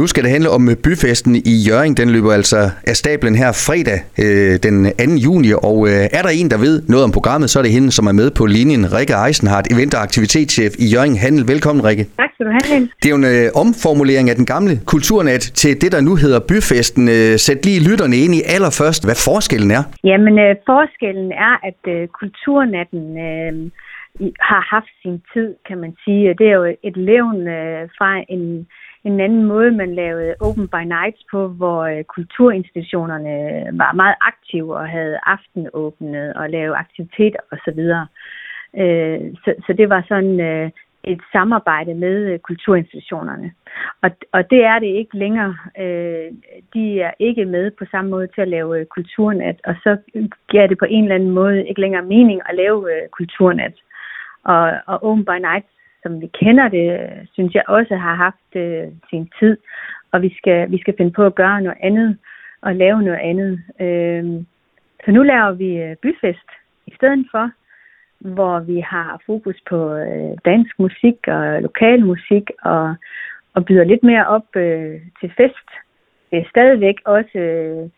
Nu skal det handle om byfesten i Jøring. Den løber altså af stablen her fredag øh, den 2. juni, og øh, er der en, der ved noget om programmet, så er det hende, som er med på linjen, Rikke Eisenhardt, event- og aktivitetschef i Jøring Handel. Velkommen, Rikke. Tak skal du have, Niels. Det er jo en øh, omformulering af den gamle kulturnat til det, der nu hedder byfesten. Øh, sæt lige lytterne ind i allerførst, hvad forskellen er. Jamen, øh, forskellen er, at øh, kulturnatten øh, har haft sin tid, kan man sige. Det er jo et levn øh, fra en en anden måde, man lavede Open by Nights på, hvor øh, kulturinstitutionerne øh, var meget aktive og havde aftenåbnet og lavede aktiviteter osv. Øh, så, så det var sådan et samarbejde med kulturinstitutionerne. Og, og det er det ikke længere. De er ikke med på samme måde til at lave kulturnat, og så giver det på en eller anden måde ikke længere mening at lave kulturnat. Og, og Open by Nights som vi kender det, synes jeg også har haft øh, sin tid. Og vi skal, vi skal finde på at gøre noget andet og lave noget andet. Øh, så nu laver vi øh, byfest i stedet for, hvor vi har fokus på øh, dansk musik og lokal musik og, og byder lidt mere op øh, til fest. Det er stadigvæk også øh,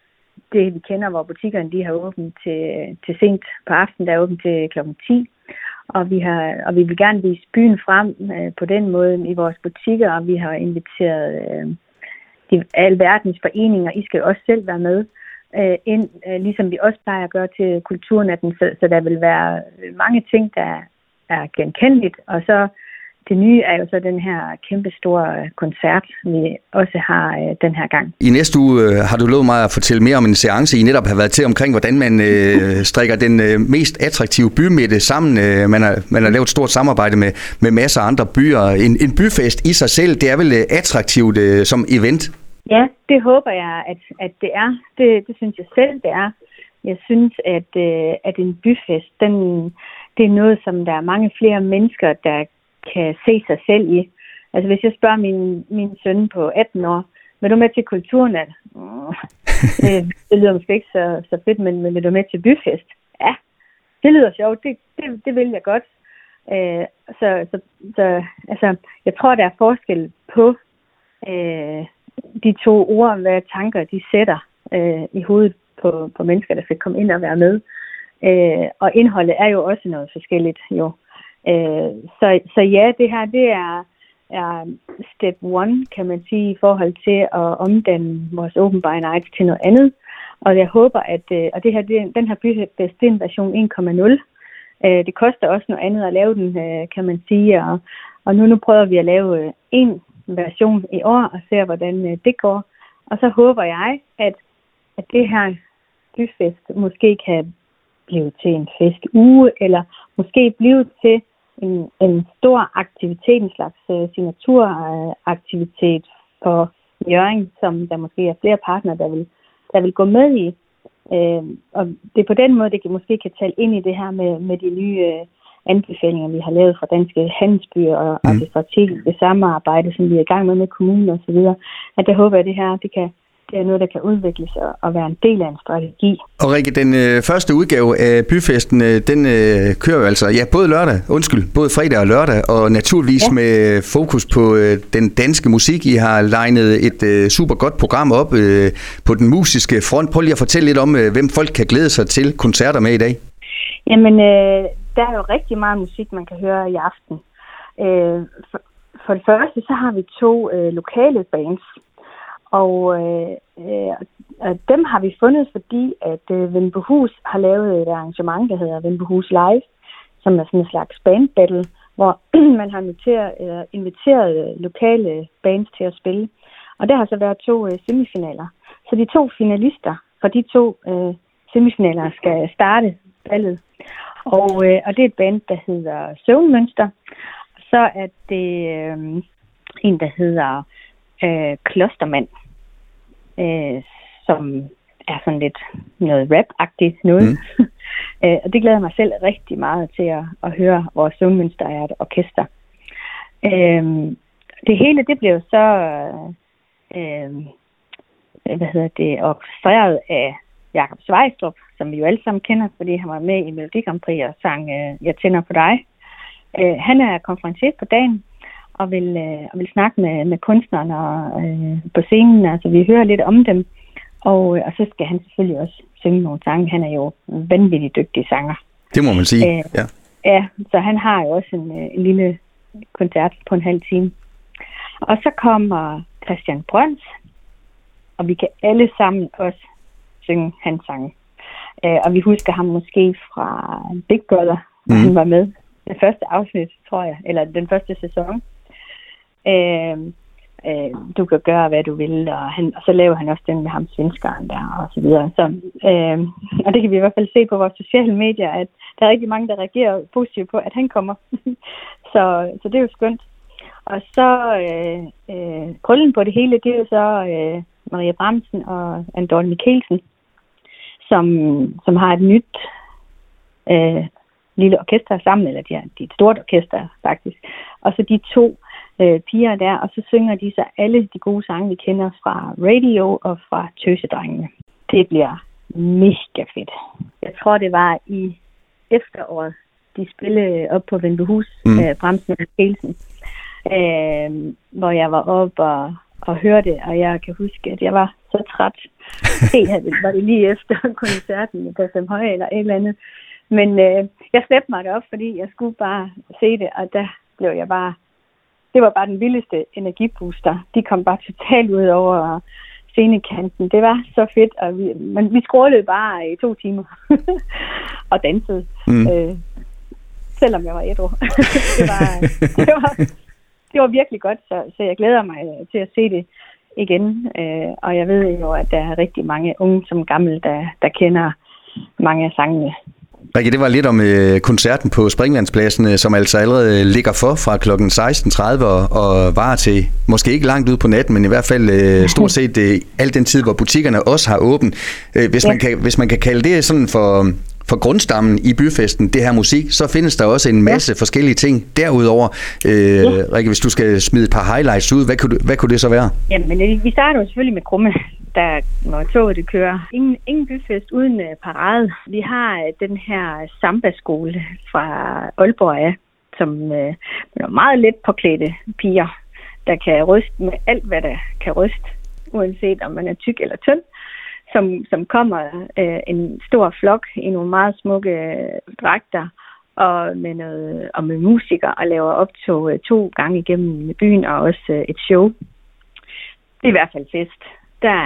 det, vi kender, hvor butikkerne de har åbent til, øh, til sent på aftenen, der er åbent til klokken 10 og vi, har, og vi vil gerne vise byen frem øh, på den måde i vores butikker, og vi har inviteret øh, de, alverdens foreninger, I skal også selv være med, øh, ind, øh, ligesom vi også plejer at gøre til kulturnatten, så, så der vil være mange ting, der er genkendeligt, og så det nye er jo så den her kæmpe store koncert, vi også har øh, den her gang. I næste uge øh, har du lovet mig at fortælle mere om en seance, I netop har været til omkring, hvordan man øh, strikker den øh, mest attraktive bymidte sammen. Øh, man, har, man har lavet et stort samarbejde med, med masser af andre byer. En, en byfest i sig selv, det er vel øh, attraktivt øh, som event? Ja, det håber jeg, at, at det er. Det, det synes jeg selv, det er. Jeg synes, at, øh, at en byfest, den, det er noget, som der er mange flere mennesker, der kan se sig selv i. Altså hvis jeg spørger min, min søn på 18 år, vil du med til kulturnat? Mm, det, det lyder måske ikke så, så fedt, men, men vil du med til byfest? Ja, det lyder sjovt, det, det, det vil jeg godt. Øh, så, så, så altså, jeg tror, der er forskel på øh, de to ord, hvad tanker de sætter øh, i hovedet på, på mennesker, der skal komme ind og være med. Øh, og indholdet er jo også noget forskelligt, jo. Øh, så, så ja, det her det er, er step one, kan man sige, i forhold til at omdanne vores Open by Night til noget andet. Og jeg håber, at øh, og det her, det, den her byfest, det er en version 1.0. Øh, det koster også noget andet at lave den, øh, kan man sige. Og, og nu, nu prøver vi at lave øh, en version i år og ser, hvordan det går. Og så håber jeg, at, at det her byfest måske kan blive til en festuge, eller måske blive til en, en stor aktivitet, en slags uh, signaturaktivitet for Jørgen, som der måske er flere partnere, der vil, der vil gå med i. Uh, og det er på den måde, det kan, måske kan tale ind i det her med, med de nye uh, anbefalinger, vi har lavet fra danske handelsbyer og, mm. og det strategiske samarbejde, som vi er i gang med med kommunen osv. At jeg håber, at det her det kan, det er noget, der kan udvikles og være en del af en strategi. Og Rikke, den øh, første udgave af byfesten, øh, den øh, kører jo altså, ja, både lørdag, undskyld, både fredag og lørdag, og naturligvis ja. med fokus på øh, den danske musik. I har legnet et øh, super godt program op øh, på den musiske front. Prøv lige at fortælle lidt om, øh, hvem folk kan glæde sig til koncerter med i dag. Jamen, øh, der er jo rigtig meget musik, man kan høre i aften. Øh, for, for det første, så har vi to øh, lokale bands, og øh, øh, dem har vi fundet, fordi at øh, Vindbohus har lavet et arrangement, der hedder Vindbohus Live, som er sådan en slags band battle, hvor man har inviteret, øh, inviteret øh, lokale bands til at spille. Og der har så været to øh, semifinaler. Så de to finalister fra de to øh, semifinaler skal starte ballet. Og, øh, og det er et band, der hedder Søvnmønster. Så er det øh, en, der hedder øh, Klostermand øh, som er sådan lidt noget rap-agtigt noget. Mm. øh, og det glæder mig selv rigtig meget til at, at høre. Vores søvnmønster er et orkester. Øh, det hele, det blev så øh, hvad hedder det, orkestreret af Jakob Svejstrup, som vi jo alle sammen kender, fordi han var med i Melodi Grand Prix og sang øh, Jeg tænder på dig. Øh, han er konferencier på dagen, og vil, øh, og vil snakke med, med kunstnerne og, øh, på scenen. Altså, vi hører lidt om dem, og, øh, og så skal han selvfølgelig også synge nogle sange. Han er jo vanvittigt dygtig sanger. Det må man sige, øh, ja. Ja, så han har jo også en, øh, en lille koncert på en halv time. Og så kommer Christian Brøns, og vi kan alle sammen også synge hans sange. Øh, og vi husker ham måske fra Big Brother, mm. han var med. Det første afsnit, tror jeg, eller den første sæson. Øh, øh, du kan gøre, hvad du vil, og, han, og så laver han også den med ham svenskeren der, og så videre. Så, øh, og det kan vi i hvert fald se på vores sociale medier, at der er rigtig mange, der reagerer positivt på, at han kommer. så, så det er jo skønt. Og så øh, øh, krøllen på det hele, det er jo så øh, Maria Bramsen og Andorne Mikkelsen, som, som har et nyt øh, lille orkester sammen, eller de har, de er et stort orkester faktisk. Og så de to øh, piger der, og så synger de så alle de gode sange, vi kender fra radio og fra Tøsedrengene. Det bliver mega fedt. Jeg tror, det var i efteråret, de spillede op på Vindbehus, mm. øh, Bremsen og Kelsen, øh, hvor jeg var op og, og hørte, og jeg kan huske, at jeg var så træt. Helt var det lige efter koncerten på Fem Høje eller et eller andet. Men øh, jeg slæbte mig op, fordi jeg skulle bare se det, og der blev jeg bare det var bare den vildeste energibooster. De kom bare totalt ud over scenekanten. Det var så fedt, og vi, men vi skrålede bare i to timer og dansede. Mm. Øh, selvom jeg var ædru. det, var, det, var, det var virkelig godt, så, så jeg glæder mig til at se det igen. Øh, og jeg ved jo, at der er rigtig mange unge som gamle, der, der kender mange af sangene. Rikke, det var lidt om øh, koncerten på Springlandspladsen, øh, som altså allerede ligger for fra kl. 16.30 og, og varer til måske ikke langt ud på natten, men i hvert fald øh, stort set øh, al den tid, hvor butikkerne også har åbent. Øh, hvis, ja. man kan, hvis man kan kalde det sådan for, for grundstammen i byfesten, det her musik, så findes der også en masse ja. forskellige ting derudover. Øh, ja. Rikke, hvis du skal smide et par highlights ud, hvad kunne, hvad kunne det så være? Jamen, vi starter jo selvfølgelig med krumme der, når toget det kører. Ingen, ingen byfest uden uh, parade. Vi har uh, den her samba-skole fra Aalborg af, som uh, er meget let påklædte piger, der kan ryste med alt, hvad der kan ryste, uanset om man er tyk eller tynd som, som kommer uh, en stor flok i nogle meget smukke uh, dragter og med, noget, og med musikere og laver optog to gange igennem byen og også et show. Det er i hvert fald fest der,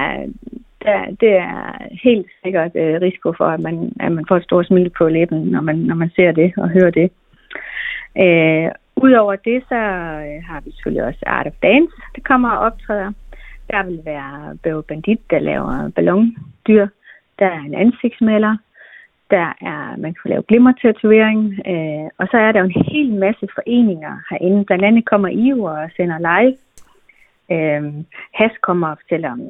der, det er helt sikkert øh, risiko for, at man, at man får et stort smil på læben, når man, når man ser det og hører det. Øh, Udover det, så øh, har vi selvfølgelig også Art of Dance, der kommer og optræder. Der vil være Bøve Bandit, der laver ballondyr. Der er en ansigtsmaler. Der er, man kan lave glimmertatovering. Øh, og så er der jo en hel masse foreninger herinde. Blandt andet kommer IO og sender live Øh, Has kommer og fortæller om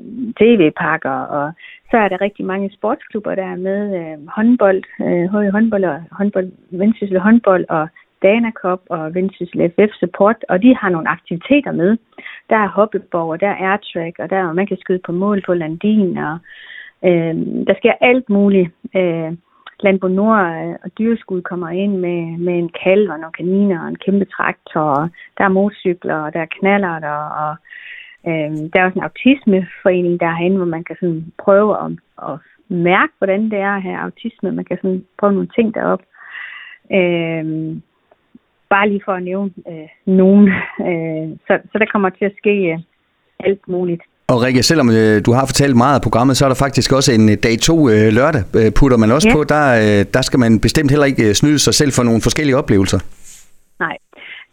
tv-pakker, og så er der rigtig mange sportsklubber, der er med øh, håndbold, øh, håndbold og håndbold, Vendsyssel håndbold og Dana Cup og Vendsyssel FF Support, og de har nogle aktiviteter med. Der er hoppeborg, der er airtrack, og der man kan skyde på mål på landin, og øh, der sker alt muligt. Øh, Landbrug Nord øh, og dyreskud kommer ind med, med en kalv og nogle kaniner og en kæmpe traktor, og der er motorcykler, og der er knaller der, og Øh, der er også en autismeforening derhen, hvor man kan sådan prøve at, at mærke, hvordan det er at have autisme. Man kan sådan prøve nogle ting derop. Øh, bare lige for at nævne øh, nogen. Øh, så, så der kommer til at ske øh, alt muligt. Og Rikke, selvom øh, du har fortalt meget af programmet, så er der faktisk også en øh, dag to øh, lørdag, øh, putter man også ja. på. Der, øh, der skal man bestemt heller ikke snyde sig selv for nogle forskellige oplevelser. Nej,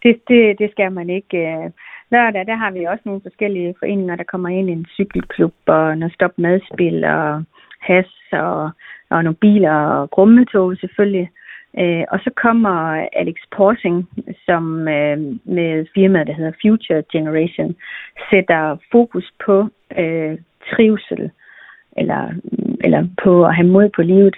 det, det, det skal man ikke. Øh, lørdag, der har vi også nogle forskellige foreninger, der kommer ind i en cykelklub og noget stop madspil og has og, og nogle biler og grummetog selvfølgelig. Øh, og så kommer Alex Porsing, som øh, med firmaet, der hedder Future Generation, sætter fokus på øh, trivsel eller, eller på at have mod på livet.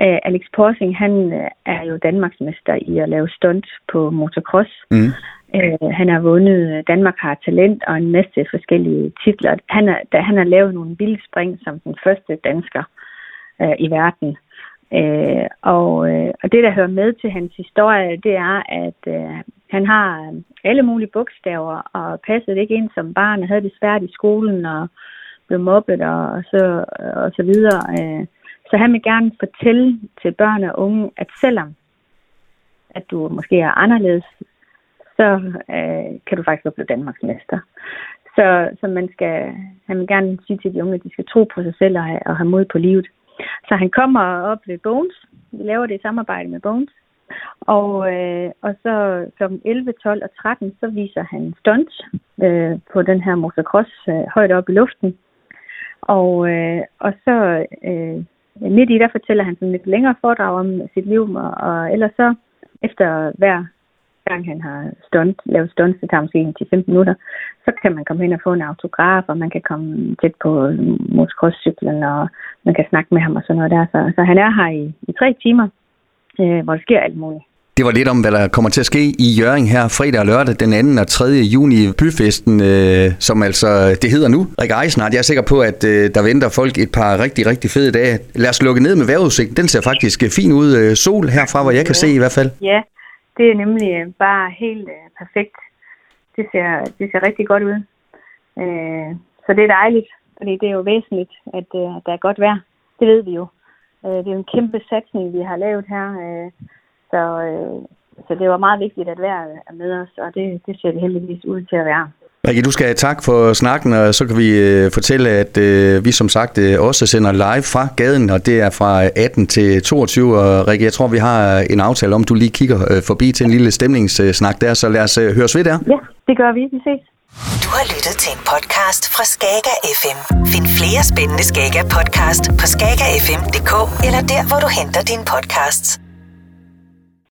Øh, Alex Porsing, han øh, er jo Danmarksmester i at lave stunt på motocross. Mm. Øh, han har vundet Danmark har talent og en masse forskellige titler. Han, er, han har lavet nogle vilde spring som den første dansker øh, i verden. Øh, og, øh, og det, der hører med til hans historie, det er, at øh, han har øh, alle mulige bogstaver, og passede ikke ind som barn, og havde det svært i skolen, og blev mobbet, og, og, så, og så videre. Øh, så han vil gerne fortælle til børn og unge, at selvom at du måske er anderledes, så øh, kan du faktisk godt blive Danmarks mester. Så, så man skal, han vil gerne sige til de unge, at de skal tro på sig selv og have, og have mod på livet. Så han kommer op ved Bones. Vi laver det i samarbejde med Bones. Og, øh, og så kl. 11, 12 og 13, så viser han stunts øh, på den her motocross øh, højt op i luften. Og, øh, og så øh, midt i, der fortæller han sådan lidt længere foredrag om sit liv, og, og ellers så efter hver gang han har stunt, lavet stunts, det tager måske 10-15 minutter, så kan man komme hen og få en autograf, og man kan komme tæt på motocrosscyklen, og man kan snakke med ham og sådan noget der. Så, så han er her i, i tre timer, øh, hvor der sker alt muligt. Det var lidt om, hvad der kommer til at ske i Jøring her fredag og lørdag den 2. og 3. juni i byfesten, øh, som altså det hedder nu. Rikke Eisnart, jeg er sikker på, at øh, der venter folk et par rigtig, rigtig fede dage. Lad os lukke ned med vejrudsigten. Den ser faktisk øh, fin ud. Øh, sol herfra, hvor jeg kan se i hvert fald. Ja, det er nemlig øh, bare helt øh, perfekt. Det ser, det ser rigtig godt ud. Øh, så det er dejligt, fordi det er jo væsentligt, at øh, der er godt vejr. Det ved vi jo. Øh, det er jo en kæmpe satsning, vi har lavet her. Øh, så, øh, så det var meget vigtigt, at vejret er med os, og det, det ser det heldigvis ud til at være. Rikke, du skal have tak for snakken, og så kan vi øh, fortælle, at øh, vi som sagt øh, også sender live fra gaden, og det er fra 18 til 22. Og Rikke, jeg tror, vi har en aftale om, du lige kigger øh, forbi til en lille stemningssnak der, så lad os øh, høres ved der. Ja, det gør vi. Vi ses. Du har lyttet til en podcast fra Skager FM. Find flere spændende Skager podcast på skagerfm.dk eller der, hvor du henter dine podcasts.